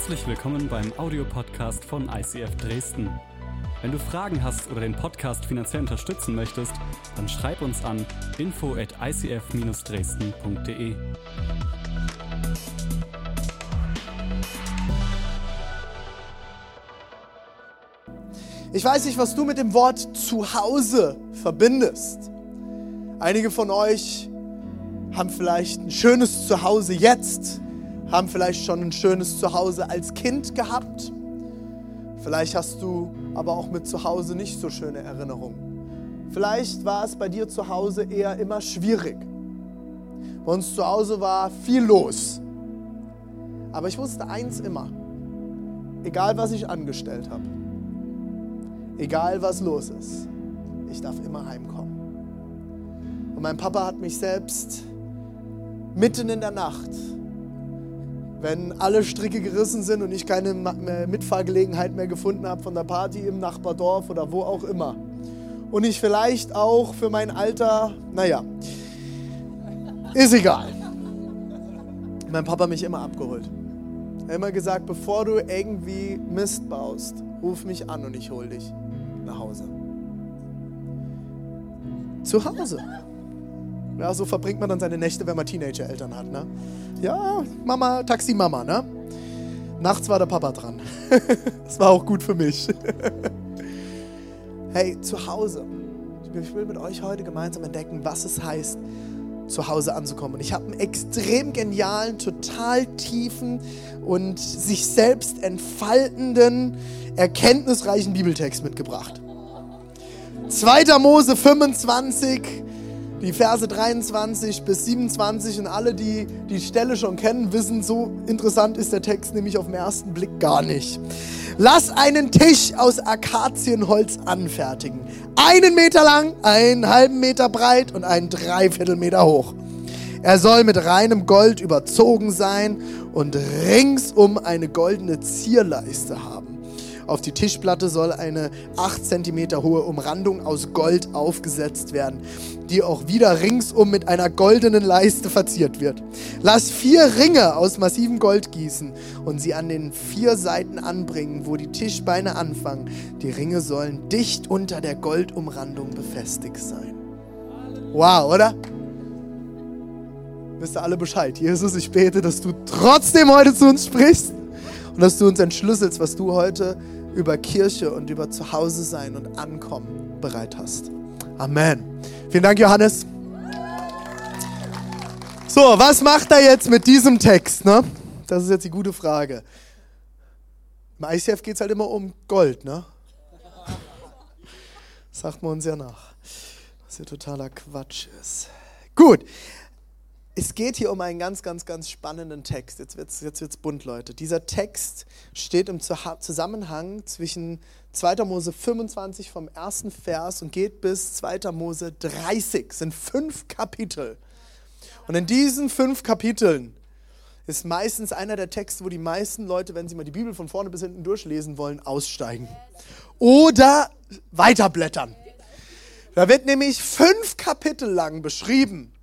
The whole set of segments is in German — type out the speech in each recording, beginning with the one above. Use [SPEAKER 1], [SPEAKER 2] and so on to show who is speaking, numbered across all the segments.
[SPEAKER 1] Herzlich willkommen beim Audiopodcast von ICF Dresden. Wenn du Fragen hast oder den Podcast finanziell unterstützen möchtest, dann schreib uns an info at icf-dresden.de.
[SPEAKER 2] Ich weiß nicht, was du mit dem Wort Zuhause verbindest. Einige von euch haben vielleicht ein schönes Zuhause jetzt, haben vielleicht schon ein schönes Zuhause als Kind gehabt. Vielleicht hast du aber auch mit Zuhause nicht so schöne Erinnerungen. Vielleicht war es bei dir zu Hause eher immer schwierig. Bei uns zu Hause war viel los. Aber ich wusste eins immer, egal was ich angestellt habe, egal was los ist, ich darf immer heimkommen. Und mein Papa hat mich selbst mitten in der Nacht wenn alle Stricke gerissen sind und ich keine Mitfahrgelegenheit mehr gefunden habe von der Party im Nachbardorf oder wo auch immer. Und ich vielleicht auch für mein Alter, naja, ist egal. Mein Papa mich immer abgeholt. Er hat immer gesagt, bevor du irgendwie Mist baust, ruf mich an und ich hol dich nach Hause. Zu Hause. Ja, so verbringt man dann seine Nächte, wenn man Teenager-Eltern hat. Ne? Ja, Mama, Taxi-Mama. Ne? Nachts war der Papa dran. das war auch gut für mich. hey, zu Hause. Ich will mit euch heute gemeinsam entdecken, was es heißt, zu Hause anzukommen. Und ich habe einen extrem genialen, total tiefen und sich selbst entfaltenden, erkenntnisreichen Bibeltext mitgebracht. 2. Mose 25, die Verse 23 bis 27 und alle, die die Stelle schon kennen, wissen, so interessant ist der Text nämlich auf den ersten Blick gar nicht. Lass einen Tisch aus Akazienholz anfertigen. Einen Meter lang, einen halben Meter breit und einen Dreiviertelmeter hoch. Er soll mit reinem Gold überzogen sein und ringsum eine goldene Zierleiste haben. Auf die Tischplatte soll eine 8 cm hohe Umrandung aus Gold aufgesetzt werden, die auch wieder ringsum mit einer goldenen Leiste verziert wird. Lass vier Ringe aus massivem Gold gießen und sie an den vier Seiten anbringen, wo die Tischbeine anfangen. Die Ringe sollen dicht unter der Goldumrandung befestigt sein. Wow, oder? Wisst ihr alle Bescheid? Jesus, ich bete, dass du trotzdem heute zu uns sprichst und dass du uns entschlüsselst, was du heute über Kirche und über Zuhause sein und Ankommen bereit hast. Amen. Vielen Dank, Johannes. So, was macht er jetzt mit diesem Text? Ne? Das ist jetzt die gute Frage. Im ICF geht es halt immer um Gold, ne? sagt man uns ja nach. Was ja totaler Quatsch ist. Gut, es geht hier um einen ganz, ganz, ganz spannenden Text. Jetzt wird es jetzt wird's bunt, Leute. Dieser Text steht im Zusammenhang zwischen 2. Mose 25 vom ersten Vers und geht bis 2. Mose 30. Das sind fünf Kapitel. Und in diesen fünf Kapiteln ist meistens einer der Texte, wo die meisten Leute, wenn sie mal die Bibel von vorne bis hinten durchlesen wollen, aussteigen. Oder weiterblättern. Da wird nämlich fünf Kapitel lang beschrieben,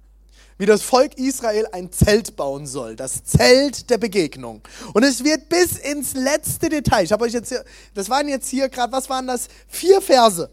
[SPEAKER 2] wie das Volk Israel ein Zelt bauen soll, das Zelt der Begegnung. Und es wird bis ins letzte Detail. Ich habe euch jetzt hier, das waren jetzt hier gerade, was waren das? Vier Verse.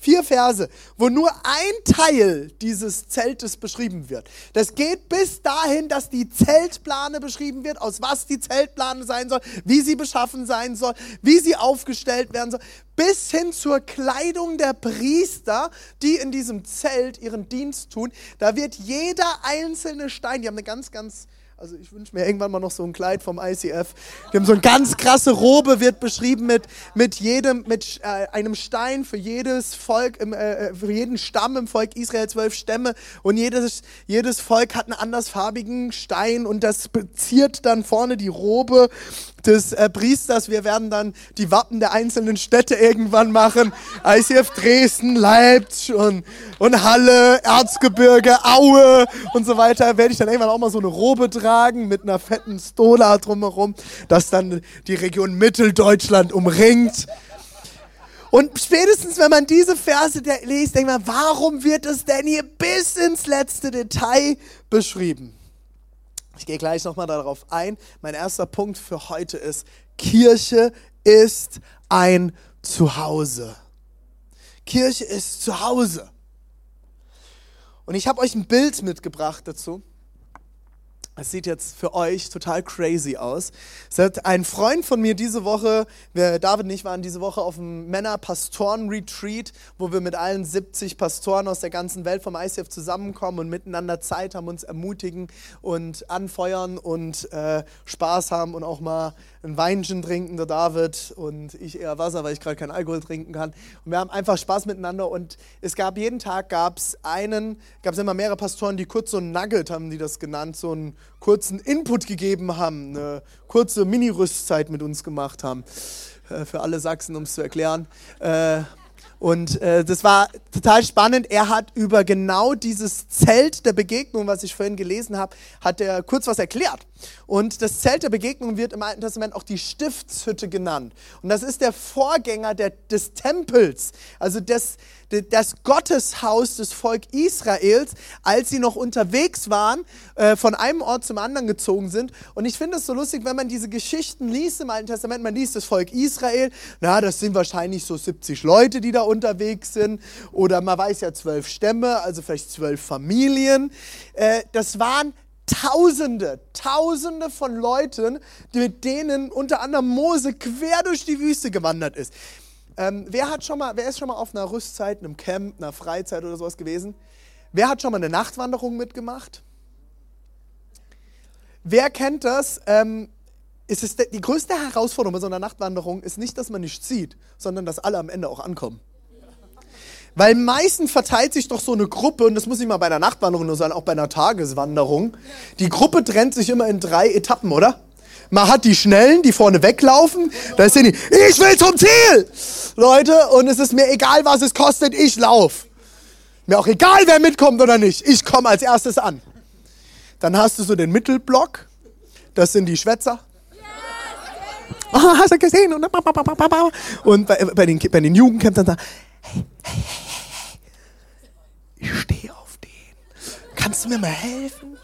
[SPEAKER 2] Vier Verse, wo nur ein Teil dieses Zeltes beschrieben wird. Das geht bis dahin, dass die Zeltplane beschrieben wird, aus was die Zeltplane sein soll, wie sie beschaffen sein soll, wie sie aufgestellt werden soll, bis hin zur Kleidung der Priester, die in diesem Zelt ihren Dienst tun. Da wird jeder einzelne Stein, die haben eine ganz, ganz also ich wünsche mir irgendwann mal noch so ein Kleid vom ICF. Wir haben so eine ganz krasse Robe, wird beschrieben mit, mit jedem, mit äh, einem Stein für jedes Volk, im, äh, für jeden Stamm im Volk Israel, zwölf Stämme. Und jedes, jedes Volk hat einen andersfarbigen Stein und das ziert dann vorne die Robe des äh, Priesters. Wir werden dann die Wappen der einzelnen Städte irgendwann machen. ICF Dresden, Leipzig und, und Halle, Erzgebirge, Aue und so weiter. Werde ich dann irgendwann auch mal so eine Robe tragen mit einer fetten Stola drumherum, das dann die Region Mitteldeutschland umringt. Und spätestens, wenn man diese Verse liest, denkt man, warum wird es denn hier bis ins letzte Detail beschrieben? Ich gehe gleich nochmal darauf ein. Mein erster Punkt für heute ist, Kirche ist ein Zuhause. Kirche ist Zuhause. Und ich habe euch ein Bild mitgebracht dazu. Es sieht jetzt für euch total crazy aus. Es hat ein Freund von mir diese Woche, wir, David und ich waren diese Woche auf einem Männer-Pastoren-Retreat, wo wir mit allen 70 Pastoren aus der ganzen Welt vom ICF zusammenkommen und miteinander Zeit haben, uns ermutigen und anfeuern und äh, Spaß haben und auch mal ein Weinchen trinken, der David und ich eher Wasser, weil ich gerade keinen Alkohol trinken kann. Und wir haben einfach Spaß miteinander und es gab jeden Tag gab es einen, gab es immer mehrere Pastoren, die kurz so ein Nugget, haben die das genannt, so einen kurzen Input gegeben haben, eine kurze Mini-Rüstzeit mit uns gemacht haben. Äh, für alle Sachsen, um es zu erklären. Äh, und äh, das war total spannend. Er hat über genau dieses Zelt der Begegnung, was ich vorhin gelesen habe, hat er kurz was erklärt. Und das Zelt der Begegnung wird im Alten Testament auch die Stiftshütte genannt. Und das ist der Vorgänger der, des Tempels, also des, das Gotteshaus des Volk Israels, als sie noch unterwegs waren, äh, von einem Ort zum anderen gezogen sind. Und ich finde es so lustig, wenn man diese Geschichten liest im Alten Testament, man liest das Volk Israel, na, das sind wahrscheinlich so 70 Leute, die da unterwegs sind. Oder man weiß ja zwölf Stämme, also vielleicht zwölf Familien. Äh, das waren Tausende, Tausende von Leuten, mit denen unter anderem Mose quer durch die Wüste gewandert ist. Ähm, wer, hat schon mal, wer ist schon mal auf einer Rüstzeit, einem Camp, einer Freizeit oder sowas gewesen? Wer hat schon mal eine Nachtwanderung mitgemacht? Wer kennt das? Ähm, ist es die größte Herausforderung bei so einer Nachtwanderung ist nicht, dass man nicht sieht, sondern dass alle am Ende auch ankommen. Weil meistens verteilt sich doch so eine Gruppe, und das muss nicht mal bei einer Nachtwanderung nur sein, auch bei einer Tageswanderung. Die Gruppe trennt sich immer in drei Etappen, oder? Man hat die Schnellen, die vorne weglaufen. Da sind die, ich will zum Ziel! Leute, und es ist mir egal, was es kostet, ich lauf. Mir auch egal, wer mitkommt oder nicht. Ich komme als erstes an. Dann hast du so den Mittelblock. Das sind die Schwätzer. Oh, hast du gesehen? Und bei, bei den, bei den Jugendcamps sagen, hey, hey, hey, hey, ich stehe auf den. Kannst du mir mal helfen?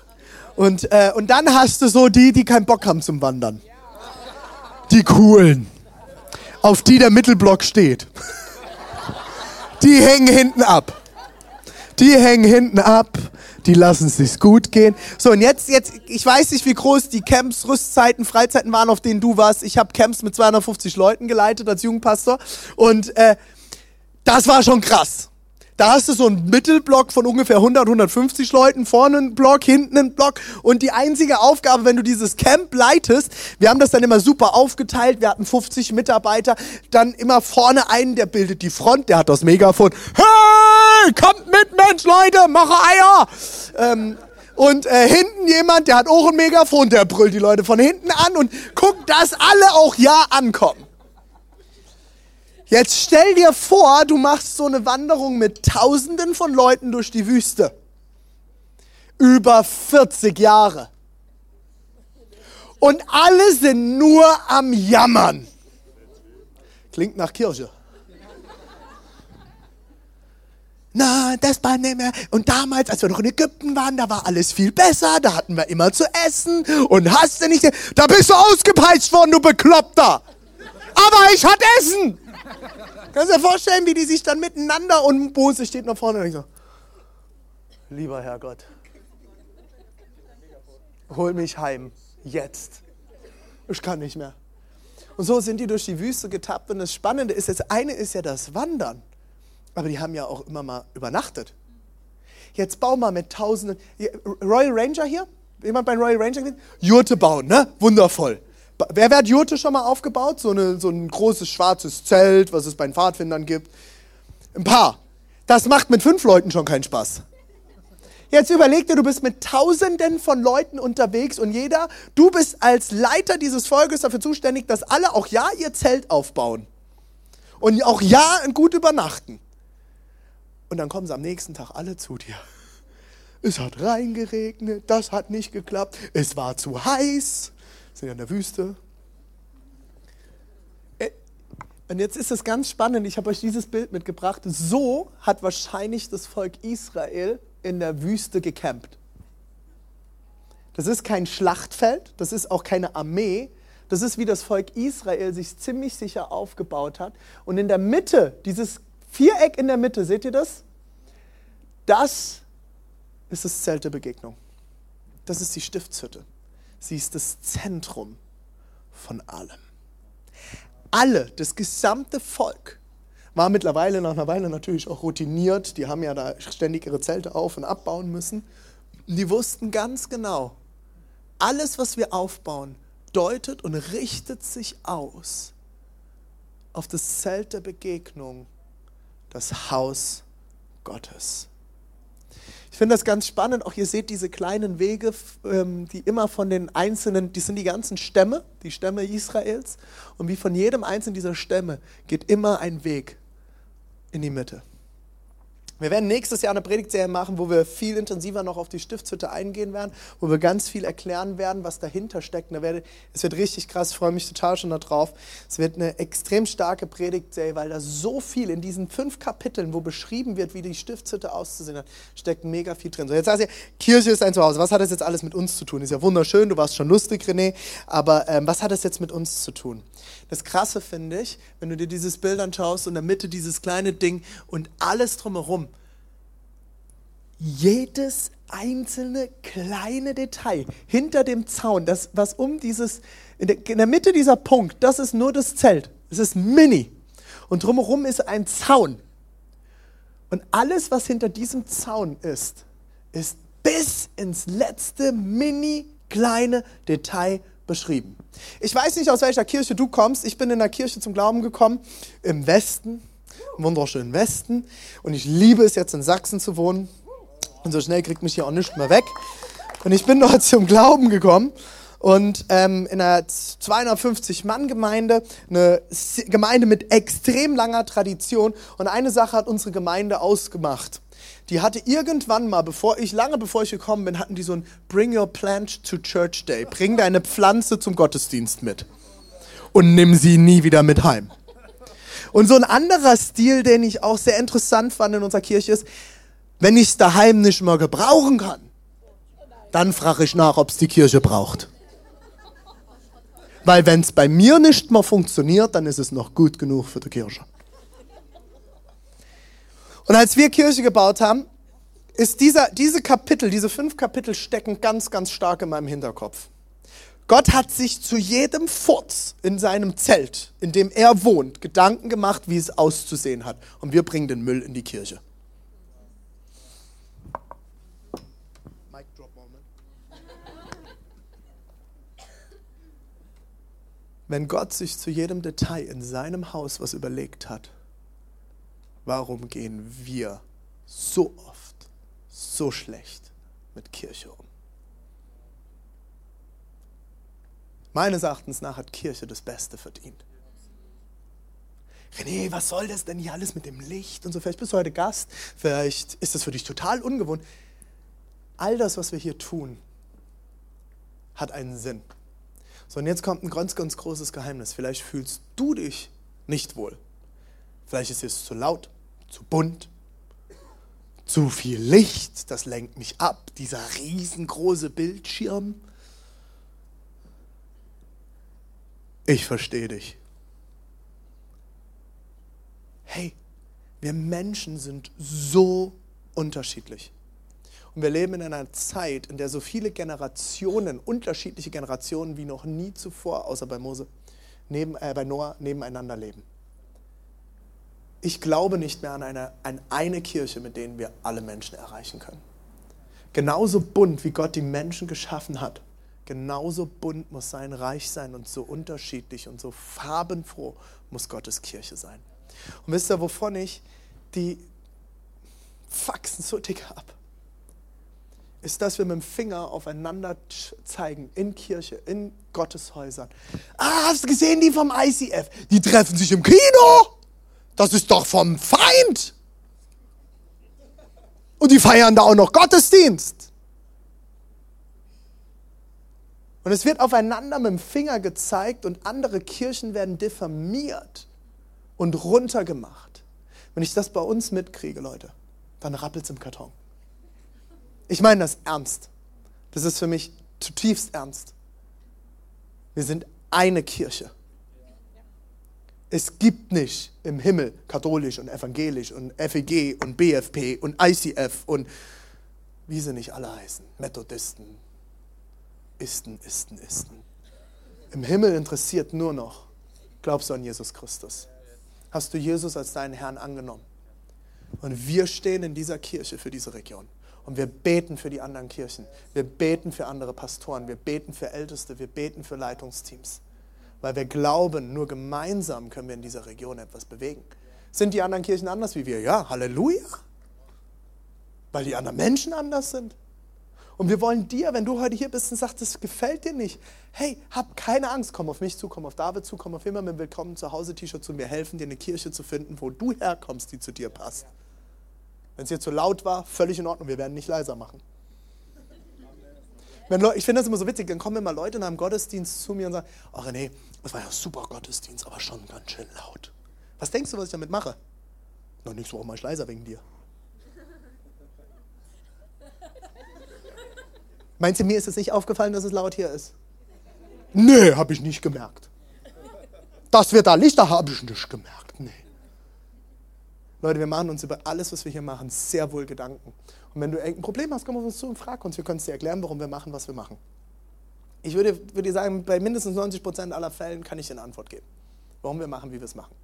[SPEAKER 2] Und, äh, und dann hast du so die, die keinen Bock haben zum Wandern. Die coolen. Auf die der Mittelblock steht. Die hängen hinten ab. Die hängen hinten ab. Die lassen es sich gut gehen. So, und jetzt, jetzt, ich weiß nicht, wie groß die Camps, Rüstzeiten, Freizeiten waren, auf denen du warst. Ich habe Camps mit 250 Leuten geleitet als Jugendpastor. Und äh, das war schon krass. Da hast du so einen Mittelblock von ungefähr 100, 150 Leuten, vorne einen Block, hinten einen Block. Und die einzige Aufgabe, wenn du dieses Camp leitest, wir haben das dann immer super aufgeteilt, wir hatten 50 Mitarbeiter, dann immer vorne einen, der bildet die Front, der hat das Megafon. Hey, kommt mit, Mensch, Leute, mache Eier! Ähm, und äh, hinten jemand, der hat auch ein Megafon, der brüllt die Leute von hinten an und guckt, dass alle auch ja ankommen. Jetzt stell dir vor, du machst so eine Wanderung mit Tausenden von Leuten durch die Wüste. Über 40 Jahre. Und alle sind nur am Jammern. Klingt nach Kirche. Na, das war nicht mehr. Und damals, als wir noch in Ägypten waren, da war alles viel besser. Da hatten wir immer zu essen. Und hast du nicht. Da bist du ausgepeitscht worden, du Bekloppter. Aber ich hatte Essen. Kannst du dir vorstellen, wie die sich dann miteinander und Mose steht noch vorne und ich so, lieber Herrgott, hol mich heim, jetzt. Ich kann nicht mehr. Und so sind die durch die Wüste getappt und das Spannende ist, das eine ist ja das Wandern, aber die haben ja auch immer mal übernachtet. Jetzt bau mal mit tausenden, Royal Ranger hier? Jemand bei Royal Ranger? Jurte bauen, ne? Wundervoll. Wer, hat Jurte schon mal aufgebaut? So, eine, so ein großes schwarzes Zelt, was es bei den Pfadfindern gibt. Ein paar. Das macht mit fünf Leuten schon keinen Spaß. Jetzt überleg dir, du bist mit Tausenden von Leuten unterwegs und jeder, du bist als Leiter dieses Volkes dafür zuständig, dass alle auch ja ihr Zelt aufbauen und auch ja gut übernachten. Und dann kommen sie am nächsten Tag alle zu dir. Es hat reingeregnet, das hat nicht geklappt, es war zu heiß sind ja in der Wüste. Äh, und jetzt ist es ganz spannend, ich habe euch dieses Bild mitgebracht. So hat wahrscheinlich das Volk Israel in der Wüste gecampt. Das ist kein Schlachtfeld, das ist auch keine Armee, Das ist wie das Volk Israel sich ziemlich sicher aufgebaut hat. Und in der Mitte, dieses Viereck in der Mitte, seht ihr das? Das ist das Zelt der Begegnung. Das ist die Stiftshütte. Sie ist das Zentrum von allem. Alle, das gesamte Volk, war mittlerweile nach einer Weile natürlich auch routiniert. Die haben ja da ständig ihre Zelte auf und abbauen müssen. Die wussten ganz genau, alles, was wir aufbauen, deutet und richtet sich aus auf das Zelt der Begegnung, das Haus Gottes. Ich finde das ganz spannend. Auch ihr seht diese kleinen Wege, ähm, die immer von den einzelnen, die sind die ganzen Stämme, die Stämme Israels. Und wie von jedem einzelnen dieser Stämme geht immer ein Weg in die Mitte. Wir werden nächstes Jahr eine Predigtserie machen, wo wir viel intensiver noch auf die Stiftshütte eingehen werden, wo wir ganz viel erklären werden, was dahinter steckt. es wird richtig krass, ich freue mich total schon darauf. Es wird eine extrem starke Predigtserie, weil da so viel in diesen fünf Kapiteln, wo beschrieben wird, wie die Stiftshütte auszusehen hat, steckt mega viel drin. So, jetzt sagst du, Kirche ist ein Zuhause. Was hat das jetzt alles mit uns zu tun? Ist ja wunderschön, du warst schon lustig, René, aber ähm, was hat das jetzt mit uns zu tun? Das Krasse finde ich, wenn du dir dieses Bild anschaust und in der Mitte dieses kleine Ding und alles drumherum, jedes einzelne kleine Detail hinter dem Zaun, das, was um dieses, in der, in der Mitte dieser Punkt, das ist nur das Zelt. Es ist mini. Und drumherum ist ein Zaun. Und alles, was hinter diesem Zaun ist, ist bis ins letzte mini kleine Detail beschrieben. Ich weiß nicht, aus welcher Kirche du kommst. Ich bin in der Kirche zum Glauben gekommen, im Westen, im wunderschönen Westen. Und ich liebe es jetzt in Sachsen zu wohnen. Und so schnell kriegt mich hier auch nichts mehr weg. Und ich bin dort zum Glauben gekommen. Und ähm, in einer 250-Mann-Gemeinde, eine Gemeinde mit extrem langer Tradition. Und eine Sache hat unsere Gemeinde ausgemacht. Die hatte irgendwann mal, bevor ich, lange bevor ich gekommen bin, hatten die so ein Bring Your Plant to Church Day. Bring deine Pflanze zum Gottesdienst mit. Und nimm sie nie wieder mit heim. Und so ein anderer Stil, den ich auch sehr interessant fand in unserer Kirche ist, wenn ich es daheim nicht mehr gebrauchen kann, dann frage ich nach, ob es die Kirche braucht. Weil wenn es bei mir nicht mehr funktioniert, dann ist es noch gut genug für die Kirche. Und als wir Kirche gebaut haben, ist dieser, diese Kapitel, diese fünf Kapitel stecken ganz, ganz stark in meinem Hinterkopf. Gott hat sich zu jedem Furz in seinem Zelt, in dem er wohnt, Gedanken gemacht, wie es auszusehen hat. Und wir bringen den Müll in die Kirche. Wenn Gott sich zu jedem Detail in seinem Haus was überlegt hat, warum gehen wir so oft so schlecht mit Kirche um? Meines Erachtens nach hat Kirche das Beste verdient. René, was soll das denn hier alles mit dem Licht und so? Vielleicht bist du heute Gast, vielleicht ist das für dich total ungewohnt. All das, was wir hier tun, hat einen Sinn. So, und jetzt kommt ein ganz, ganz großes Geheimnis. Vielleicht fühlst du dich nicht wohl. Vielleicht ist es zu laut, zu bunt, zu viel Licht, das lenkt mich ab, dieser riesengroße Bildschirm. Ich verstehe dich. Hey, wir Menschen sind so unterschiedlich. Und wir leben in einer Zeit, in der so viele Generationen, unterschiedliche Generationen wie noch nie zuvor, außer bei Mose, neben, äh, bei Noah, nebeneinander leben. Ich glaube nicht mehr an eine, an eine Kirche, mit denen wir alle Menschen erreichen können. Genauso bunt, wie Gott die Menschen geschaffen hat, genauso bunt muss sein Reich sein und so unterschiedlich und so farbenfroh muss Gottes Kirche sein. Und wisst ihr, wovon ich die Faxen so dick habe? Ist, dass wir mit dem Finger aufeinander zeigen, in Kirche, in Gotteshäusern. Ah, hast du gesehen, die vom ICF? Die treffen sich im Kino. Das ist doch vom Feind. Und die feiern da auch noch Gottesdienst. Und es wird aufeinander mit dem Finger gezeigt und andere Kirchen werden diffamiert und runtergemacht. Wenn ich das bei uns mitkriege, Leute, dann rappelt es im Karton. Ich meine das ernst. Das ist für mich zutiefst ernst. Wir sind eine Kirche. Es gibt nicht im Himmel katholisch und evangelisch und FEG und BFP und ICF und wie sie nicht alle heißen, Methodisten, Isten, Isten, Isten. Im Himmel interessiert nur noch, glaubst du an Jesus Christus? Hast du Jesus als deinen Herrn angenommen? Und wir stehen in dieser Kirche für diese Region. Und wir beten für die anderen Kirchen. Wir beten für andere Pastoren. Wir beten für Älteste. Wir beten für Leitungsteams. Weil wir glauben, nur gemeinsam können wir in dieser Region etwas bewegen. Sind die anderen Kirchen anders wie wir? Ja, Halleluja. Weil die anderen Menschen anders sind. Und wir wollen dir, wenn du heute hier bist und sagst, das gefällt dir nicht, hey, hab keine Angst, komm auf mich zu, komm auf David zu, komm auf immer mit Willkommen zu Hause T-Shirt zu mir helfen, dir eine Kirche zu finden, wo du herkommst, die zu dir passt. Wenn es dir zu laut war, völlig in Ordnung, wir werden nicht leiser machen. Leute, ich finde das immer so witzig, dann kommen immer Leute nach einem Gottesdienst zu mir und sagen, oh René, das war ja ein super Gottesdienst, aber schon ganz schön laut. Was denkst du, was ich damit mache? Noch nichts, warum mach ich leiser wegen dir? Meinst du, mir ist es nicht aufgefallen, dass es laut hier ist? Nee, habe ich nicht gemerkt. Dass wir da Lichter haben, habe ich nicht gemerkt. Nee. Leute, wir machen uns über alles, was wir hier machen, sehr wohl Gedanken. Und wenn du irgendein Problem hast, komm auf uns zu und frag uns. Wir können es dir erklären, warum wir machen, was wir machen. Ich würde, würde sagen, bei mindestens 90 Prozent aller Fällen kann ich dir eine Antwort geben, warum wir machen, wie wir es machen.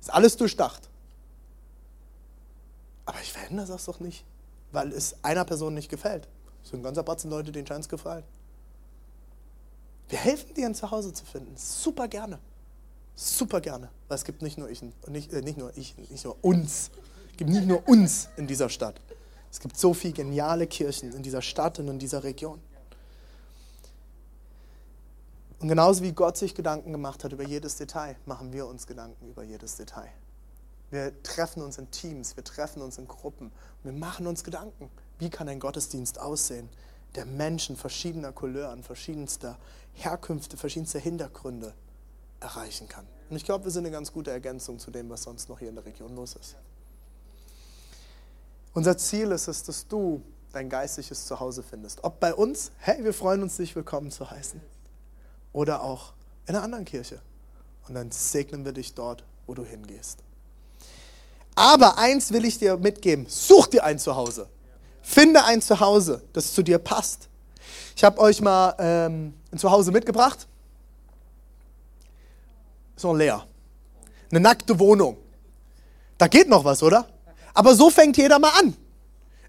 [SPEAKER 2] Ist alles durchdacht. Aber ich verändere das doch nicht, weil es einer Person nicht gefällt. Es sind ein ganzer Batzen Leute, denen scheint es gefallen. Wir helfen dir, ein Zuhause zu finden. Super gerne. Super gerne. Weil es gibt nicht nur ich, nicht, äh, nicht nur ich, nicht nur uns. Es gibt nicht nur uns in dieser Stadt. Es gibt so viele geniale Kirchen in dieser Stadt und in dieser Region. Und genauso wie Gott sich Gedanken gemacht hat über jedes Detail, machen wir uns Gedanken über jedes Detail. Wir treffen uns in Teams, wir treffen uns in Gruppen, wir machen uns Gedanken. Wie kann ein Gottesdienst aussehen, der Menschen verschiedener Couleuren, verschiedenster Herkünfte, verschiedenster Hintergründe erreichen kann? Und ich glaube, wir sind eine ganz gute Ergänzung zu dem, was sonst noch hier in der Region los ist. Unser Ziel ist es, dass du dein geistliches Zuhause findest. Ob bei uns, hey, wir freuen uns, dich willkommen zu heißen. Oder auch in einer anderen Kirche. Und dann segnen wir dich dort, wo du hingehst. Aber eins will ich dir mitgeben: Such dir ein Zuhause. Finde ein Zuhause, das zu dir passt. Ich habe euch mal ähm, ein Zuhause mitgebracht. Ist noch leer. Eine nackte Wohnung. Da geht noch was, oder? Aber so fängt jeder mal an.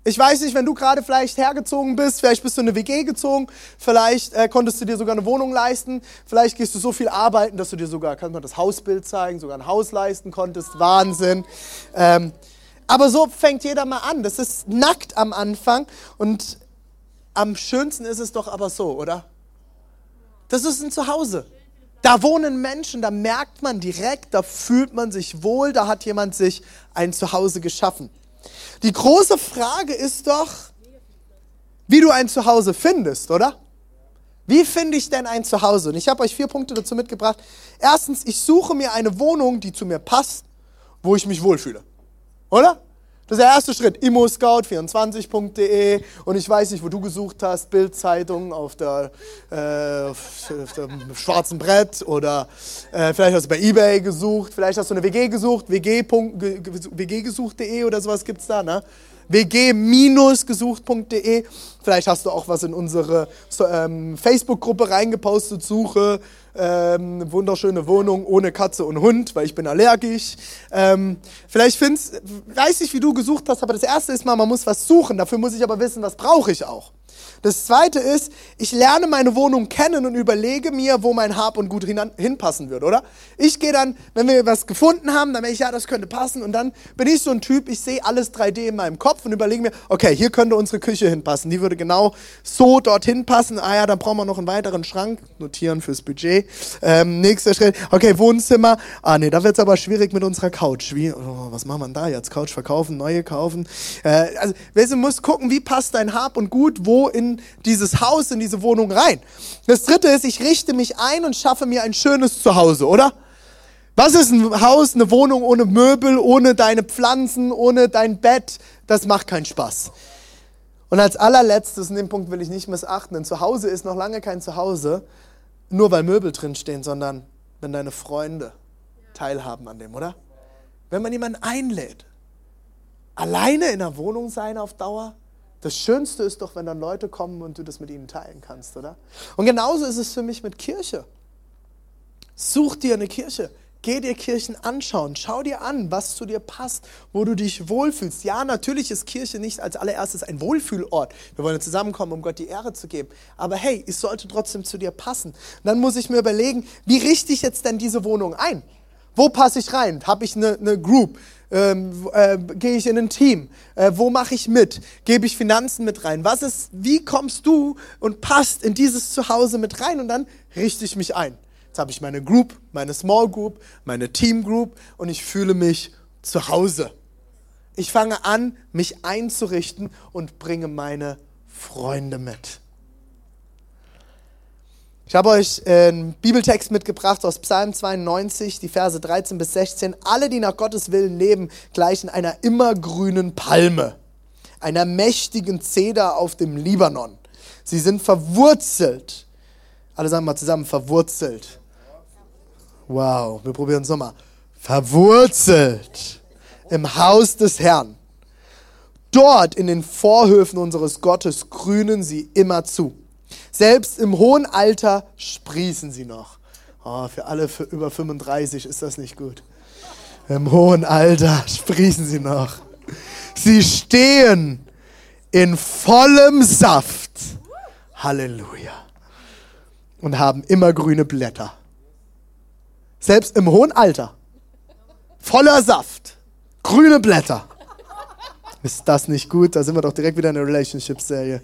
[SPEAKER 2] Ich weiß nicht, wenn du gerade vielleicht hergezogen bist, vielleicht bist du in eine WG gezogen, vielleicht äh, konntest du dir sogar eine Wohnung leisten, vielleicht gehst du so viel arbeiten, dass du dir sogar, kann man das Hausbild zeigen, sogar ein Haus leisten konntest. Wahnsinn. Ähm, aber so fängt jeder mal an. Das ist nackt am Anfang und am schönsten ist es doch aber so, oder? Das ist ein Zuhause. Da wohnen Menschen, da merkt man direkt, da fühlt man sich wohl, da hat jemand sich ein Zuhause geschaffen. Die große Frage ist doch, wie du ein Zuhause findest, oder? Wie finde ich denn ein Zuhause? Und ich habe euch vier Punkte dazu mitgebracht. Erstens, ich suche mir eine Wohnung, die zu mir passt, wo ich mich wohlfühle. Oder? Das ist der erste Schritt. immoscout24.de und ich weiß nicht, wo du gesucht hast, Bildzeitung auf, der, äh, auf dem schwarzen Brett oder äh, vielleicht hast du bei Ebay gesucht, vielleicht hast du eine WG gesucht, wg.gesucht.de oder sowas gibt es da, ne? wg-gesucht.de. Vielleicht hast du auch was in unsere ähm, Facebook-Gruppe reingepostet, Suche ähm, wunderschöne Wohnung ohne Katze und Hund, weil ich bin allergisch. Ähm, vielleicht findest, weiß ich, wie du gesucht hast, aber das erste ist mal, man muss was suchen. Dafür muss ich aber wissen, was brauche ich auch. Das zweite ist, ich lerne meine Wohnung kennen und überlege mir, wo mein Hab und Gut hinpassen wird, oder? Ich gehe dann, wenn wir was gefunden haben, dann denke ich, ja, das könnte passen. Und dann bin ich so ein Typ, ich sehe alles 3D in meinem Kopf und überlege mir, okay, hier könnte unsere Küche hinpassen. Die würde genau so dorthin passen. Ah ja, dann brauchen wir noch einen weiteren Schrank. Notieren fürs Budget. Ähm, nächster Schritt. Okay, Wohnzimmer. Ah nee, da wird es aber schwierig mit unserer Couch. Wie, oh, was machen wir da jetzt? Couch verkaufen, neue kaufen. Äh, also, du musst gucken, wie passt dein Hab und Gut wo in dieses Haus, in diese Wohnung rein. Das dritte ist, ich richte mich ein und schaffe mir ein schönes Zuhause, oder? Was ist ein Haus, eine Wohnung ohne Möbel, ohne deine Pflanzen, ohne dein Bett? Das macht keinen Spaß. Und als allerletztes, und den Punkt will ich nicht missachten, ein Zuhause ist noch lange kein Zuhause, nur weil Möbel drinstehen, sondern wenn deine Freunde teilhaben an dem, oder? Wenn man jemanden einlädt. Alleine in der Wohnung sein auf Dauer, das Schönste ist doch, wenn dann Leute kommen und du das mit ihnen teilen kannst, oder? Und genauso ist es für mich mit Kirche. Such dir eine Kirche. Geh dir Kirchen anschauen. Schau dir an, was zu dir passt, wo du dich wohlfühlst. Ja, natürlich ist Kirche nicht als allererstes ein Wohlfühlort. Wir wollen zusammenkommen, um Gott die Ehre zu geben. Aber hey, es sollte trotzdem zu dir passen. Und dann muss ich mir überlegen, wie richte ich jetzt denn diese Wohnung ein? Wo passe ich rein? Habe ich eine, eine Group? Ähm, äh, Gehe ich in ein Team? Äh, wo mache ich mit? Gebe ich Finanzen mit rein? Was ist, wie kommst du und passt in dieses Zuhause mit rein? Und dann richte ich mich ein. Jetzt habe ich meine Group, meine Small Group, meine Team Group und ich fühle mich zu Hause. Ich fange an, mich einzurichten und bringe meine Freunde mit. Ich habe euch einen Bibeltext mitgebracht aus Psalm 92, die Verse 13 bis 16. Alle, die nach Gottes Willen leben, gleichen einer immergrünen Palme, einer mächtigen Zeder auf dem Libanon. Sie sind verwurzelt. Alle sagen mal zusammen, verwurzelt. Wow, wir probieren es nochmal. Verwurzelt im Haus des Herrn. Dort in den Vorhöfen unseres Gottes grünen sie immer zu. Selbst im hohen Alter sprießen sie noch. Oh, für alle für über 35 ist das nicht gut. Im hohen Alter sprießen sie noch. Sie stehen in vollem Saft. Halleluja. Und haben immer grüne Blätter. Selbst im hohen Alter. Voller Saft. Grüne Blätter. Ist das nicht gut? Da sind wir doch direkt wieder in der Relationship-Serie.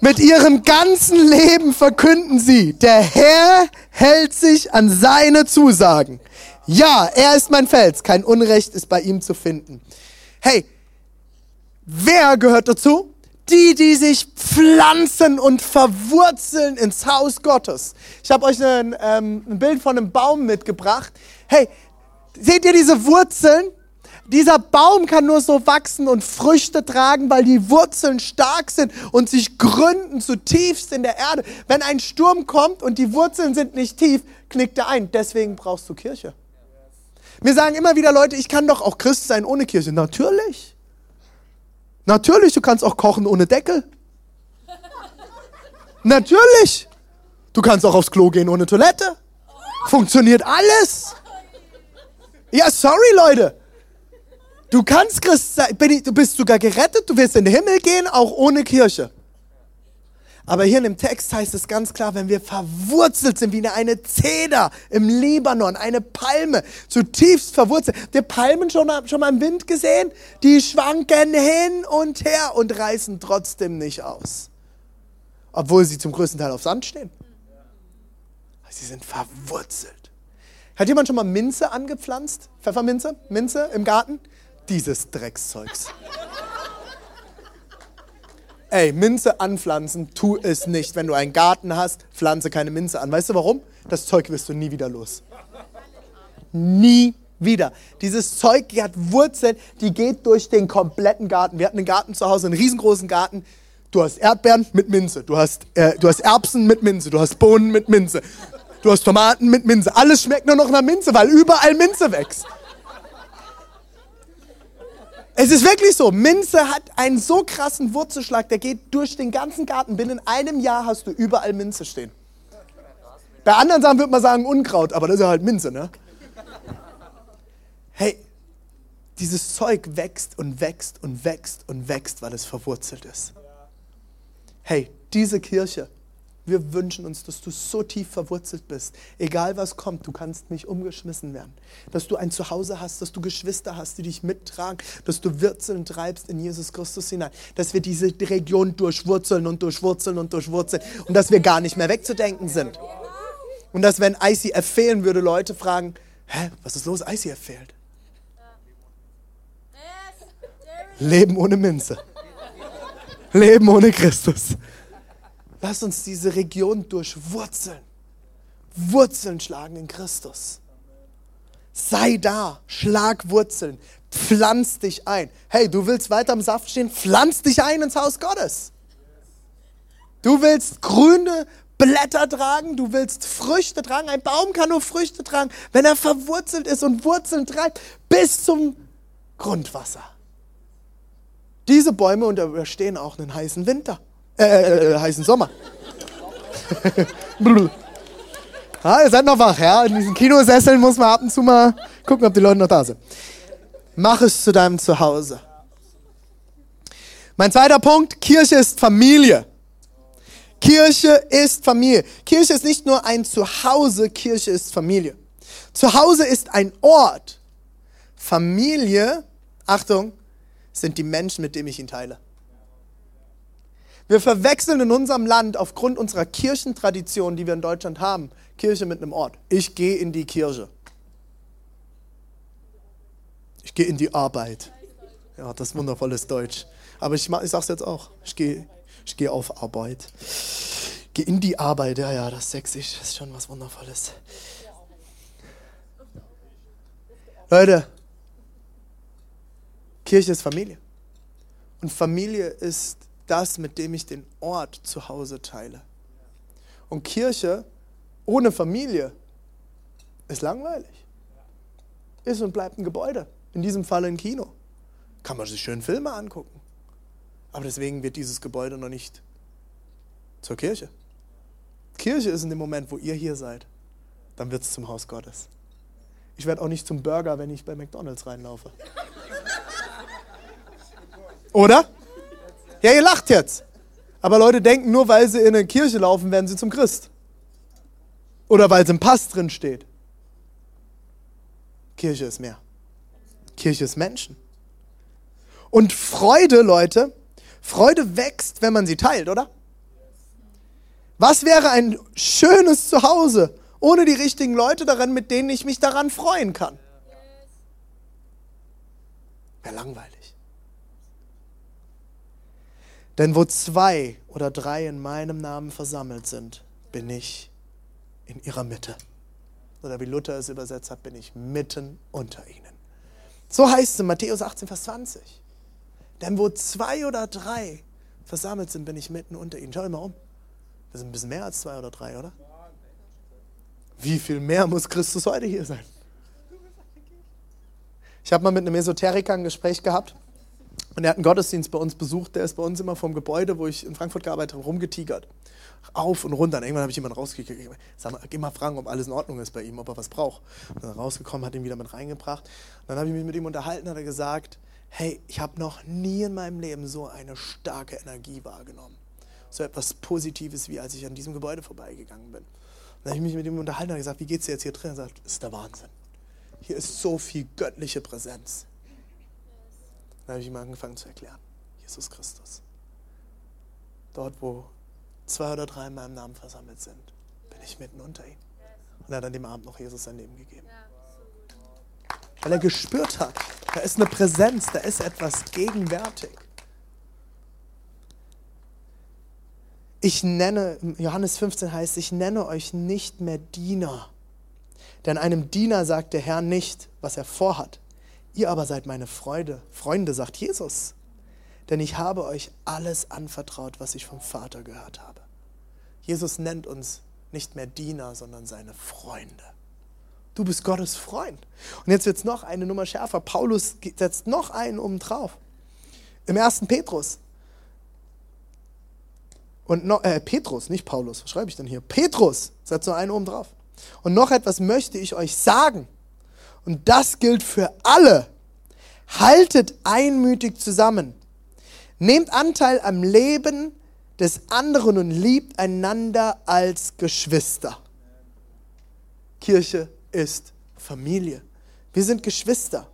[SPEAKER 2] Mit ihrem ganzen Leben verkünden sie, der Herr hält sich an seine Zusagen. Ja, er ist mein Fels, kein Unrecht ist bei ihm zu finden. Hey, wer gehört dazu? die, die sich pflanzen und verwurzeln ins Haus Gottes. Ich habe euch ein, ähm, ein Bild von einem Baum mitgebracht. Hey, seht ihr diese Wurzeln? Dieser Baum kann nur so wachsen und Früchte tragen, weil die Wurzeln stark sind und sich gründen zutiefst in der Erde. Wenn ein Sturm kommt und die Wurzeln sind nicht tief, knickt er ein. Deswegen brauchst du Kirche. Mir sagen immer wieder Leute, ich kann doch auch Christ sein ohne Kirche. Natürlich. Natürlich, du kannst auch kochen ohne Deckel. Natürlich. Du kannst auch aufs Klo gehen ohne Toilette. Funktioniert alles. Ja, sorry, Leute. Du kannst Christ sein, du bist sogar gerettet, du wirst in den Himmel gehen, auch ohne Kirche. Aber hier in dem Text heißt es ganz klar, wenn wir verwurzelt sind wie eine Zeder im Libanon, eine Palme, zutiefst verwurzelt. Die Palmen schon schon mal im Wind gesehen? Die schwanken hin und her und reißen trotzdem nicht aus. Obwohl sie zum größten Teil auf Sand stehen. Sie sind verwurzelt. Hat jemand schon mal Minze angepflanzt? Pfefferminze? Minze im Garten? Dieses Dreckszeugs. Ey, Minze anpflanzen, tu es nicht. Wenn du einen Garten hast, pflanze keine Minze an. Weißt du warum? Das Zeug wirst du nie wieder los. Nie wieder. Dieses Zeug die hat Wurzeln, die geht durch den kompletten Garten. Wir hatten einen Garten zu Hause, einen riesengroßen Garten. Du hast Erdbeeren mit Minze, du hast, äh, du hast Erbsen mit Minze, du hast Bohnen mit Minze, du hast Tomaten mit Minze. Alles schmeckt nur noch nach Minze, weil überall Minze wächst. Es ist wirklich so. Minze hat einen so krassen Wurzelschlag, der geht durch den ganzen Garten. Binnen einem Jahr hast du überall Minze stehen. Bei anderen Sachen würde man sagen Unkraut, aber das ist ja halt Minze, ne? Hey, dieses Zeug wächst und wächst und wächst und wächst, weil es verwurzelt ist. Hey, diese Kirche wir wünschen uns, dass du so tief verwurzelt bist. Egal was kommt, du kannst nicht umgeschmissen werden. Dass du ein Zuhause hast, dass du Geschwister hast, die dich mittragen, dass du Wurzeln treibst in Jesus Christus hinein. Dass wir diese Region durchwurzeln und durchwurzeln und durchwurzeln und dass wir gar nicht mehr wegzudenken sind. Und dass, wenn ICF fehlen würde, Leute fragen: Hä, was ist los? ICF fehlt. Leben ohne Minze. Leben ohne Christus. Lass uns diese Region durchwurzeln. Wurzeln schlagen in Christus. Sei da, schlag Wurzeln, pflanz dich ein. Hey, du willst weiter im Saft stehen? Pflanz dich ein ins Haus Gottes. Du willst grüne Blätter tragen, du willst Früchte tragen. Ein Baum kann nur Früchte tragen, wenn er verwurzelt ist und Wurzeln treibt bis zum Grundwasser. Diese Bäume überstehen auch einen heißen Winter, äh, äh, äh heißen Sommer. ja, ihr seid noch wach, ja? In diesen Kinosesseln muss man ab und zu mal gucken, ob die Leute noch da sind. Mach es zu deinem Zuhause. Mein zweiter Punkt, Kirche ist Familie. Kirche ist Familie. Kirche ist nicht nur ein Zuhause, Kirche ist Familie. Zuhause ist ein Ort. Familie, Achtung, sind die Menschen, mit denen ich ihn teile. Wir verwechseln in unserem Land aufgrund unserer Kirchentradition, die wir in Deutschland haben, Kirche mit einem Ort. Ich gehe in die Kirche. Ich gehe in die Arbeit. Ja, das ist wundervolles Deutsch. Aber ich, ich sage es jetzt auch. Ich gehe, ich gehe auf Arbeit. Gehe in die Arbeit. Ja, ja, das ist. Das ist schon was Wundervolles. Leute, Kirche ist Familie. Und Familie ist das, mit dem ich den Ort zu Hause teile. Und Kirche ohne Familie ist langweilig. Ist und bleibt ein Gebäude. In diesem Fall ein Kino. Kann man sich schön Filme angucken. Aber deswegen wird dieses Gebäude noch nicht zur Kirche. Kirche ist in dem Moment, wo ihr hier seid. Dann wird es zum Haus Gottes. Ich werde auch nicht zum Burger, wenn ich bei McDonalds reinlaufe. Oder? Ja, ihr lacht jetzt. Aber Leute denken, nur weil sie in eine Kirche laufen, werden sie zum Christ. Oder weil es im Pass drin steht. Kirche ist mehr. Kirche ist Menschen. Und Freude, Leute, Freude wächst, wenn man sie teilt, oder? Was wäre ein schönes Zuhause ohne die richtigen Leute daran, mit denen ich mich daran freuen kann? Wäre langweilig. Denn wo zwei oder drei in meinem Namen versammelt sind, bin ich in ihrer Mitte. Oder wie Luther es übersetzt hat, bin ich mitten unter ihnen. So heißt es in Matthäus 18, Vers 20. Denn wo zwei oder drei versammelt sind, bin ich mitten unter ihnen. Schau mal um. Das sind ein bisschen mehr als zwei oder drei, oder? Wie viel mehr muss Christus heute hier sein? Ich habe mal mit einem Esoteriker ein Gespräch gehabt. Und er hat einen Gottesdienst bei uns besucht, der ist bei uns immer vom Gebäude, wo ich in Frankfurt gearbeitet habe, rumgetigert. Auf und runter. Und irgendwann habe ich jemanden rausgekriegt. Sag mal, geh mal fragen, ob alles in Ordnung ist bei ihm, ob er was braucht. Und dann rausgekommen, hat ihn wieder mit reingebracht. Und dann habe ich mich mit ihm unterhalten, hat er gesagt, hey, ich habe noch nie in meinem Leben so eine starke Energie wahrgenommen. So etwas Positives, wie als ich an diesem Gebäude vorbeigegangen bin. Und dann habe ich mich mit ihm unterhalten und gesagt, wie geht's dir jetzt hier drin? Er sagt, ist der Wahnsinn. Hier ist so viel göttliche Präsenz. Dann habe ich ihm angefangen zu erklären. Jesus Christus. Dort, wo zwei oder drei in meinem Namen versammelt sind, bin ich mitten unter ihnen. Und er hat an dem Abend noch Jesus sein Leben gegeben. Weil er gespürt hat, da ist eine Präsenz, da ist etwas gegenwärtig. Ich nenne, Johannes 15 heißt, ich nenne euch nicht mehr Diener. Denn einem Diener sagt der Herr nicht, was er vorhat, Ihr aber seid meine Freude, Freunde, sagt Jesus. Denn ich habe euch alles anvertraut, was ich vom Vater gehört habe. Jesus nennt uns nicht mehr Diener, sondern seine Freunde. Du bist Gottes Freund. Und jetzt wird es noch eine Nummer schärfer. Paulus setzt noch einen oben drauf. Im ersten Petrus. Und noch, äh, Petrus, nicht Paulus, was schreibe ich denn hier? Petrus setzt noch einen oben drauf. Und noch etwas möchte ich euch sagen. Und das gilt für alle. Haltet einmütig zusammen. Nehmt Anteil am Leben des anderen und liebt einander als Geschwister. Kirche ist Familie. Wir sind Geschwister.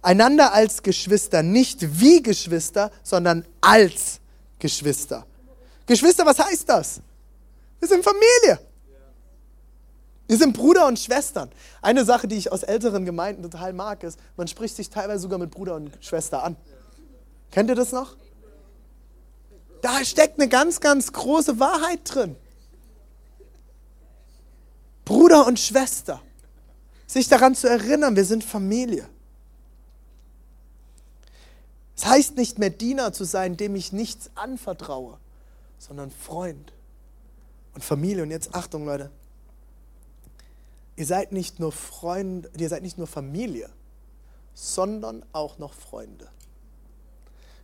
[SPEAKER 2] Einander als Geschwister, nicht wie Geschwister, sondern als Geschwister. Geschwister, was heißt das? Wir sind Familie. Wir sind Bruder und Schwestern. Eine Sache, die ich aus älteren Gemeinden total mag, ist, man spricht sich teilweise sogar mit Bruder und Schwester an. Kennt ihr das noch? Da steckt eine ganz, ganz große Wahrheit drin. Bruder und Schwester. Sich daran zu erinnern, wir sind Familie. Es heißt nicht mehr Diener zu sein, dem ich nichts anvertraue, sondern Freund. Und Familie, und jetzt Achtung, Leute. Ihr seid nicht nur Freunde, ihr seid nicht nur Familie, sondern auch noch Freunde.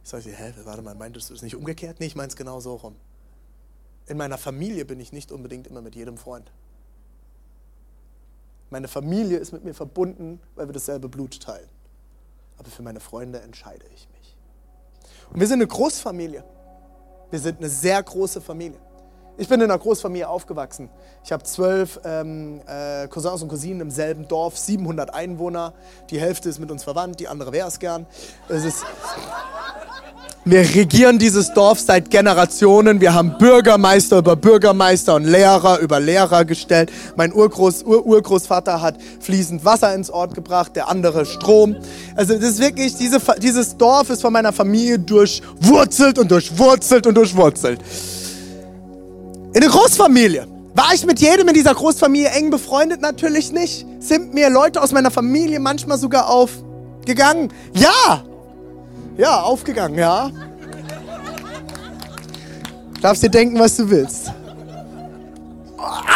[SPEAKER 2] Ich sage, hä, warte mal, meintest du es nicht umgekehrt? Nee, ich meine es genau so rum. In meiner Familie bin ich nicht unbedingt immer mit jedem Freund. Meine Familie ist mit mir verbunden, weil wir dasselbe Blut teilen. Aber für meine Freunde entscheide ich mich. Und wir sind eine Großfamilie. Wir sind eine sehr große Familie. Ich bin in einer Großfamilie aufgewachsen. Ich habe zwölf ähm, äh, Cousins und Cousinen im selben Dorf, 700 Einwohner. Die Hälfte ist mit uns verwandt, die andere wäre es gern. Es ist wir regieren dieses Dorf seit Generationen. Wir haben Bürgermeister über Bürgermeister und Lehrer über Lehrer gestellt. Mein Urgroß, Ur Urgroßvater hat fließend Wasser ins Ort gebracht, der andere Strom. Also das ist wirklich, diese, dieses Dorf ist von meiner Familie durchwurzelt und durchwurzelt und durchwurzelt. In der Großfamilie. War ich mit jedem in dieser Großfamilie eng befreundet? Natürlich nicht. Sind mir Leute aus meiner Familie manchmal sogar aufgegangen? Ja, ja, aufgegangen, ja. Darfst dir denken, was du willst.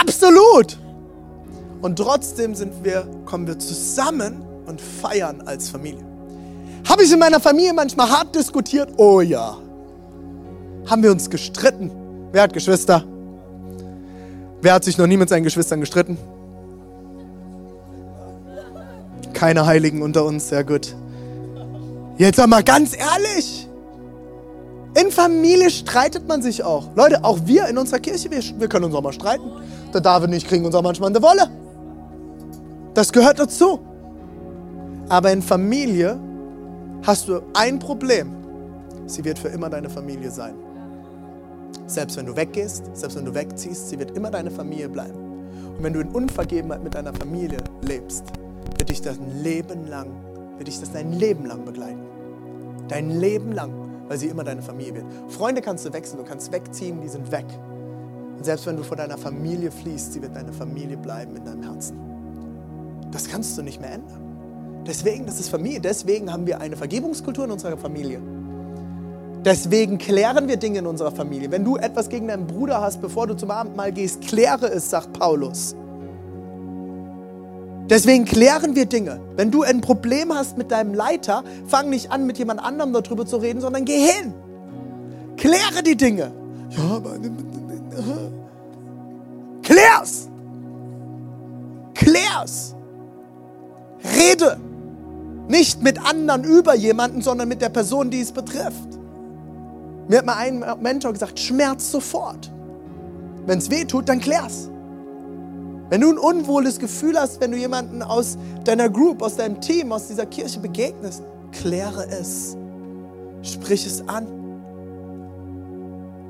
[SPEAKER 2] Absolut. Und trotzdem sind wir, kommen wir zusammen und feiern als Familie. Habe ich in meiner Familie manchmal hart diskutiert? Oh ja. Haben wir uns gestritten? Wer hat Geschwister? Wer hat sich noch nie mit seinen Geschwistern gestritten? Keine Heiligen unter uns, sehr gut. Jetzt mal ganz ehrlich. In Familie streitet man sich auch. Leute, auch wir in unserer Kirche, wir, wir können uns auch mal streiten. Der David und ich kriegen uns auch manchmal eine Wolle. Das gehört dazu. Aber in Familie hast du ein Problem. Sie wird für immer deine Familie sein. Selbst wenn du weggehst, selbst wenn du wegziehst, sie wird immer deine Familie bleiben. Und wenn du in Unvergebenheit mit deiner Familie lebst, wird dich das ein Leben lang, wird dich das dein Leben lang begleiten. Dein Leben lang, weil sie immer deine Familie wird. Freunde kannst du wechseln, du kannst wegziehen, die sind weg. Und selbst wenn du vor deiner Familie fließt, sie wird deine Familie bleiben in deinem Herzen. Das kannst du nicht mehr ändern. Deswegen, das ist Familie. Deswegen haben wir eine Vergebungskultur in unserer Familie. Deswegen klären wir Dinge in unserer Familie. Wenn du etwas gegen deinen Bruder hast, bevor du zum Abendmahl gehst, kläre es, sagt Paulus. Deswegen klären wir Dinge. Wenn du ein Problem hast mit deinem Leiter, fang nicht an, mit jemand anderem darüber zu reden, sondern geh hin. Kläre die Dinge. Ja. Klär's! Klär's! Rede! Nicht mit anderen über jemanden, sondern mit der Person, die es betrifft. Mir hat mal ein Mentor gesagt, schmerz sofort. Wenn es weh tut, dann klär's. Wenn du ein unwohles Gefühl hast, wenn du jemanden aus deiner Group, aus deinem Team, aus dieser Kirche begegnest, kläre es. Sprich es an.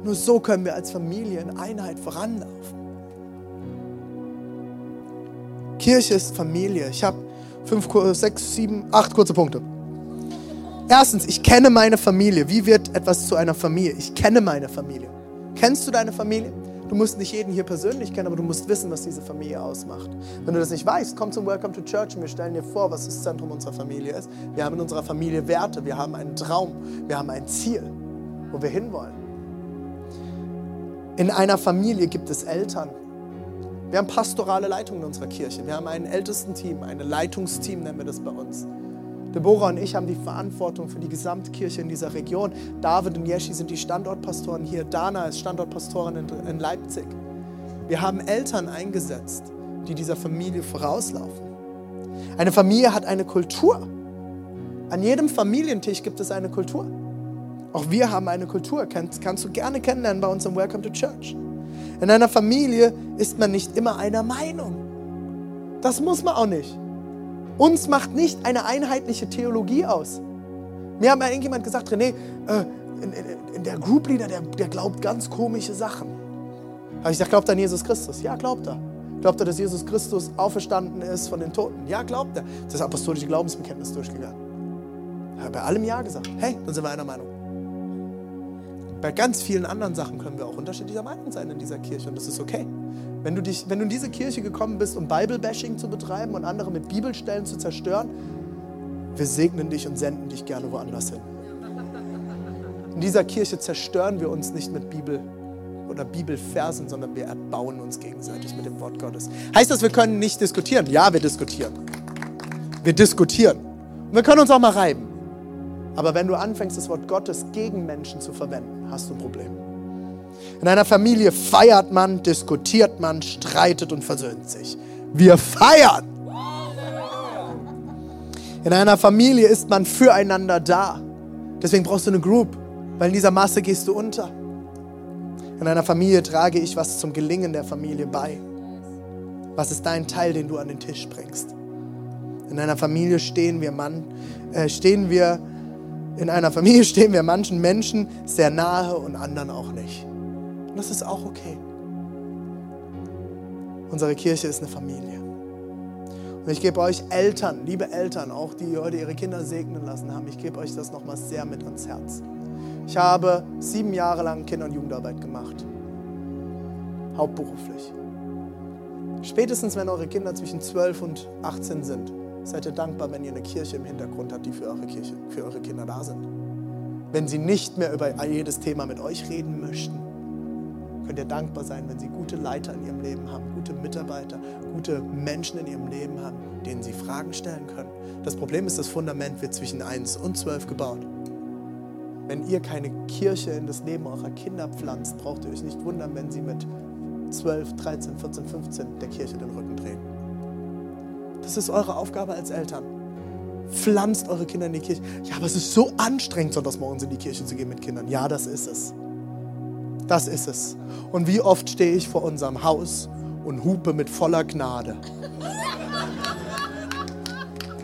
[SPEAKER 2] Nur so können wir als Familie in Einheit voranlaufen. Kirche ist Familie. Ich habe fünf, sechs, sieben, acht kurze Punkte. Erstens, ich kenne meine Familie. Wie wird etwas zu einer Familie? Ich kenne meine Familie. Kennst du deine Familie? Du musst nicht jeden hier persönlich kennen, aber du musst wissen, was diese Familie ausmacht. Wenn du das nicht weißt, komm zum Welcome to Church und wir stellen dir vor, was das Zentrum unserer Familie ist. Wir haben in unserer Familie Werte, wir haben einen Traum, wir haben ein Ziel, wo wir hinwollen. In einer Familie gibt es Eltern. Wir haben pastorale Leitung in unserer Kirche. Wir haben ein Ältestenteam, ein Leitungsteam nennen wir das bei uns. Deborah und ich haben die Verantwortung für die Gesamtkirche in dieser Region. David und Yeshi sind die Standortpastoren hier. Dana ist Standortpastorin in, Leipzig. Wir haben Eltern eingesetzt, die dieser Familie vorauslaufen. Eine Familie hat eine Kultur. An jedem Familientisch gibt es eine Kultur. Auch wir haben eine Kultur. Kannst, kannst du gerne kennenlernen bei uns im Welcome to Church. In einer Familie ist man nicht immer einer Meinung. Das muss man auch nicht. Uns macht nicht eine einheitliche Theologie aus. Mir hat mal irgendjemand gesagt, René, äh, in, in, der Group Leader, der, der glaubt ganz komische Sachen. Habe ich gesagt, glaubt er an Jesus Christus? Ja, glaubt er. Glaubt er, dass Jesus Christus auferstanden ist von den Toten? Ja, glaubt er. Das ist apostolische Glaubensbekenntnis durchgegangen. Ich habe bei allem Ja gesagt. Hey, dann sind wir einer Meinung. Bei ganz vielen anderen Sachen können wir auch unterschiedlicher Meinung sein in dieser Kirche und das ist okay. Wenn du, dich, wenn du in diese Kirche gekommen bist, um Bible-Bashing zu betreiben und andere mit Bibelstellen zu zerstören, wir segnen dich und senden dich gerne woanders hin. In dieser Kirche zerstören wir uns nicht mit Bibel oder Bibelversen, sondern wir erbauen uns gegenseitig mit dem Wort Gottes. Heißt das, wir können nicht diskutieren? Ja, wir diskutieren. Wir diskutieren. Und wir können uns auch mal reiben. Aber wenn du anfängst, das Wort Gottes gegen Menschen zu verwenden, hast du ein Problem. In einer Familie feiert man, diskutiert man, streitet und versöhnt sich. Wir feiern. In einer Familie ist man füreinander da. Deswegen brauchst du eine Group, weil in dieser Masse gehst du unter. In einer Familie trage ich was zum Gelingen der Familie bei. Was ist dein Teil, den du an den Tisch bringst? In einer Familie stehen wir Mann, äh, stehen wir in einer Familie stehen wir manchen Menschen sehr nahe und anderen auch nicht. Und das ist auch okay. Unsere Kirche ist eine Familie. Und ich gebe euch Eltern, liebe Eltern, auch die heute ihre Kinder segnen lassen haben, ich gebe euch das nochmal sehr mit ans Herz. Ich habe sieben Jahre lang Kinder- und Jugendarbeit gemacht. Hauptberuflich. Spätestens, wenn eure Kinder zwischen 12 und 18 sind, seid ihr dankbar, wenn ihr eine Kirche im Hintergrund habt, die für eure Kirche, für eure Kinder da sind. Wenn sie nicht mehr über jedes Thema mit euch reden möchten, könnt ihr dankbar sein, wenn sie gute Leiter in ihrem Leben haben, gute Mitarbeiter, gute Menschen in ihrem Leben haben, denen sie Fragen stellen können. Das Problem ist, das Fundament wird zwischen 1 und 12 gebaut. Wenn ihr keine Kirche in das Leben eurer Kinder pflanzt, braucht ihr euch nicht wundern, wenn sie mit 12, 13, 14, 15 der Kirche den Rücken drehen. Das ist eure Aufgabe als Eltern. Pflanzt eure Kinder in die Kirche. Ja, aber es ist so anstrengend, sonntags morgens in die Kirche zu gehen mit Kindern. Ja, das ist es. Das ist es. Und wie oft stehe ich vor unserem Haus und hupe mit voller Gnade.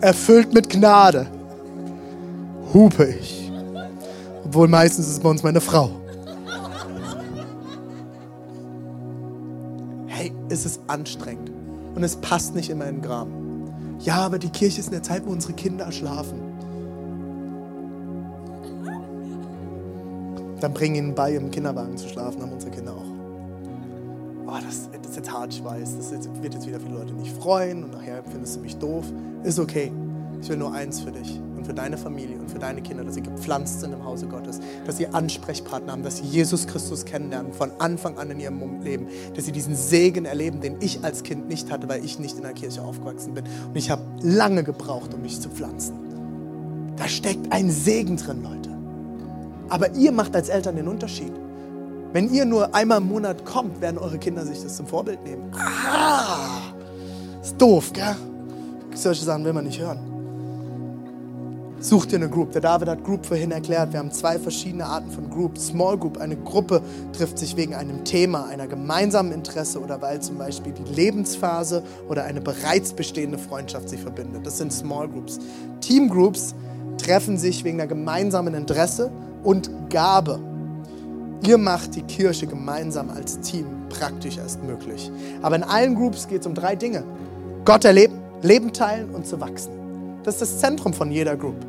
[SPEAKER 2] Erfüllt mit Gnade. Hupe ich. Obwohl meistens ist es bei uns meine Frau. Hey, es ist anstrengend. Und es passt nicht in meinen Graben. Ja, aber die Kirche ist in der Zeit, wo unsere Kinder schlafen. Dann bring ihnen bei, im Kinderwagen zu schlafen, haben unsere Kinder auch. Oh, das, das ist jetzt hart, ich weiß. Das wird jetzt wieder viele Leute nicht freuen und nachher findest du mich doof. Ist okay. Ich will nur eins für dich und für deine Familie und für deine Kinder, dass sie gepflanzt sind im Hause Gottes, dass sie Ansprechpartner haben, dass sie Jesus Christus kennenlernen von Anfang an in ihrem Leben, dass sie diesen Segen erleben, den ich als Kind nicht hatte, weil ich nicht in der Kirche aufgewachsen bin. Und ich habe lange gebraucht, um mich zu pflanzen. Da steckt ein Segen drin, Leute. Aber ihr macht als Eltern den Unterschied. Wenn ihr nur einmal im Monat kommt, werden eure Kinder sich das zum Vorbild nehmen. Ah, ist doof, gell? Solche Sachen will man nicht hören. Such dir eine Group. Der David hat Group vorhin erklärt. Wir haben zwei verschiedene Arten von Group. Small Group, eine Gruppe trifft sich wegen einem Thema, einer gemeinsamen Interesse oder weil zum Beispiel die Lebensphase oder eine bereits bestehende Freundschaft sich verbindet. Das sind Small Groups. Team Groups treffen sich wegen einer gemeinsamen Interesse und Gabe. Ihr macht die Kirche gemeinsam als Team praktisch erst möglich. Aber in allen Groups geht es um drei Dinge. Gott erleben, Leben teilen und zu wachsen. Das ist das Zentrum von jeder Group.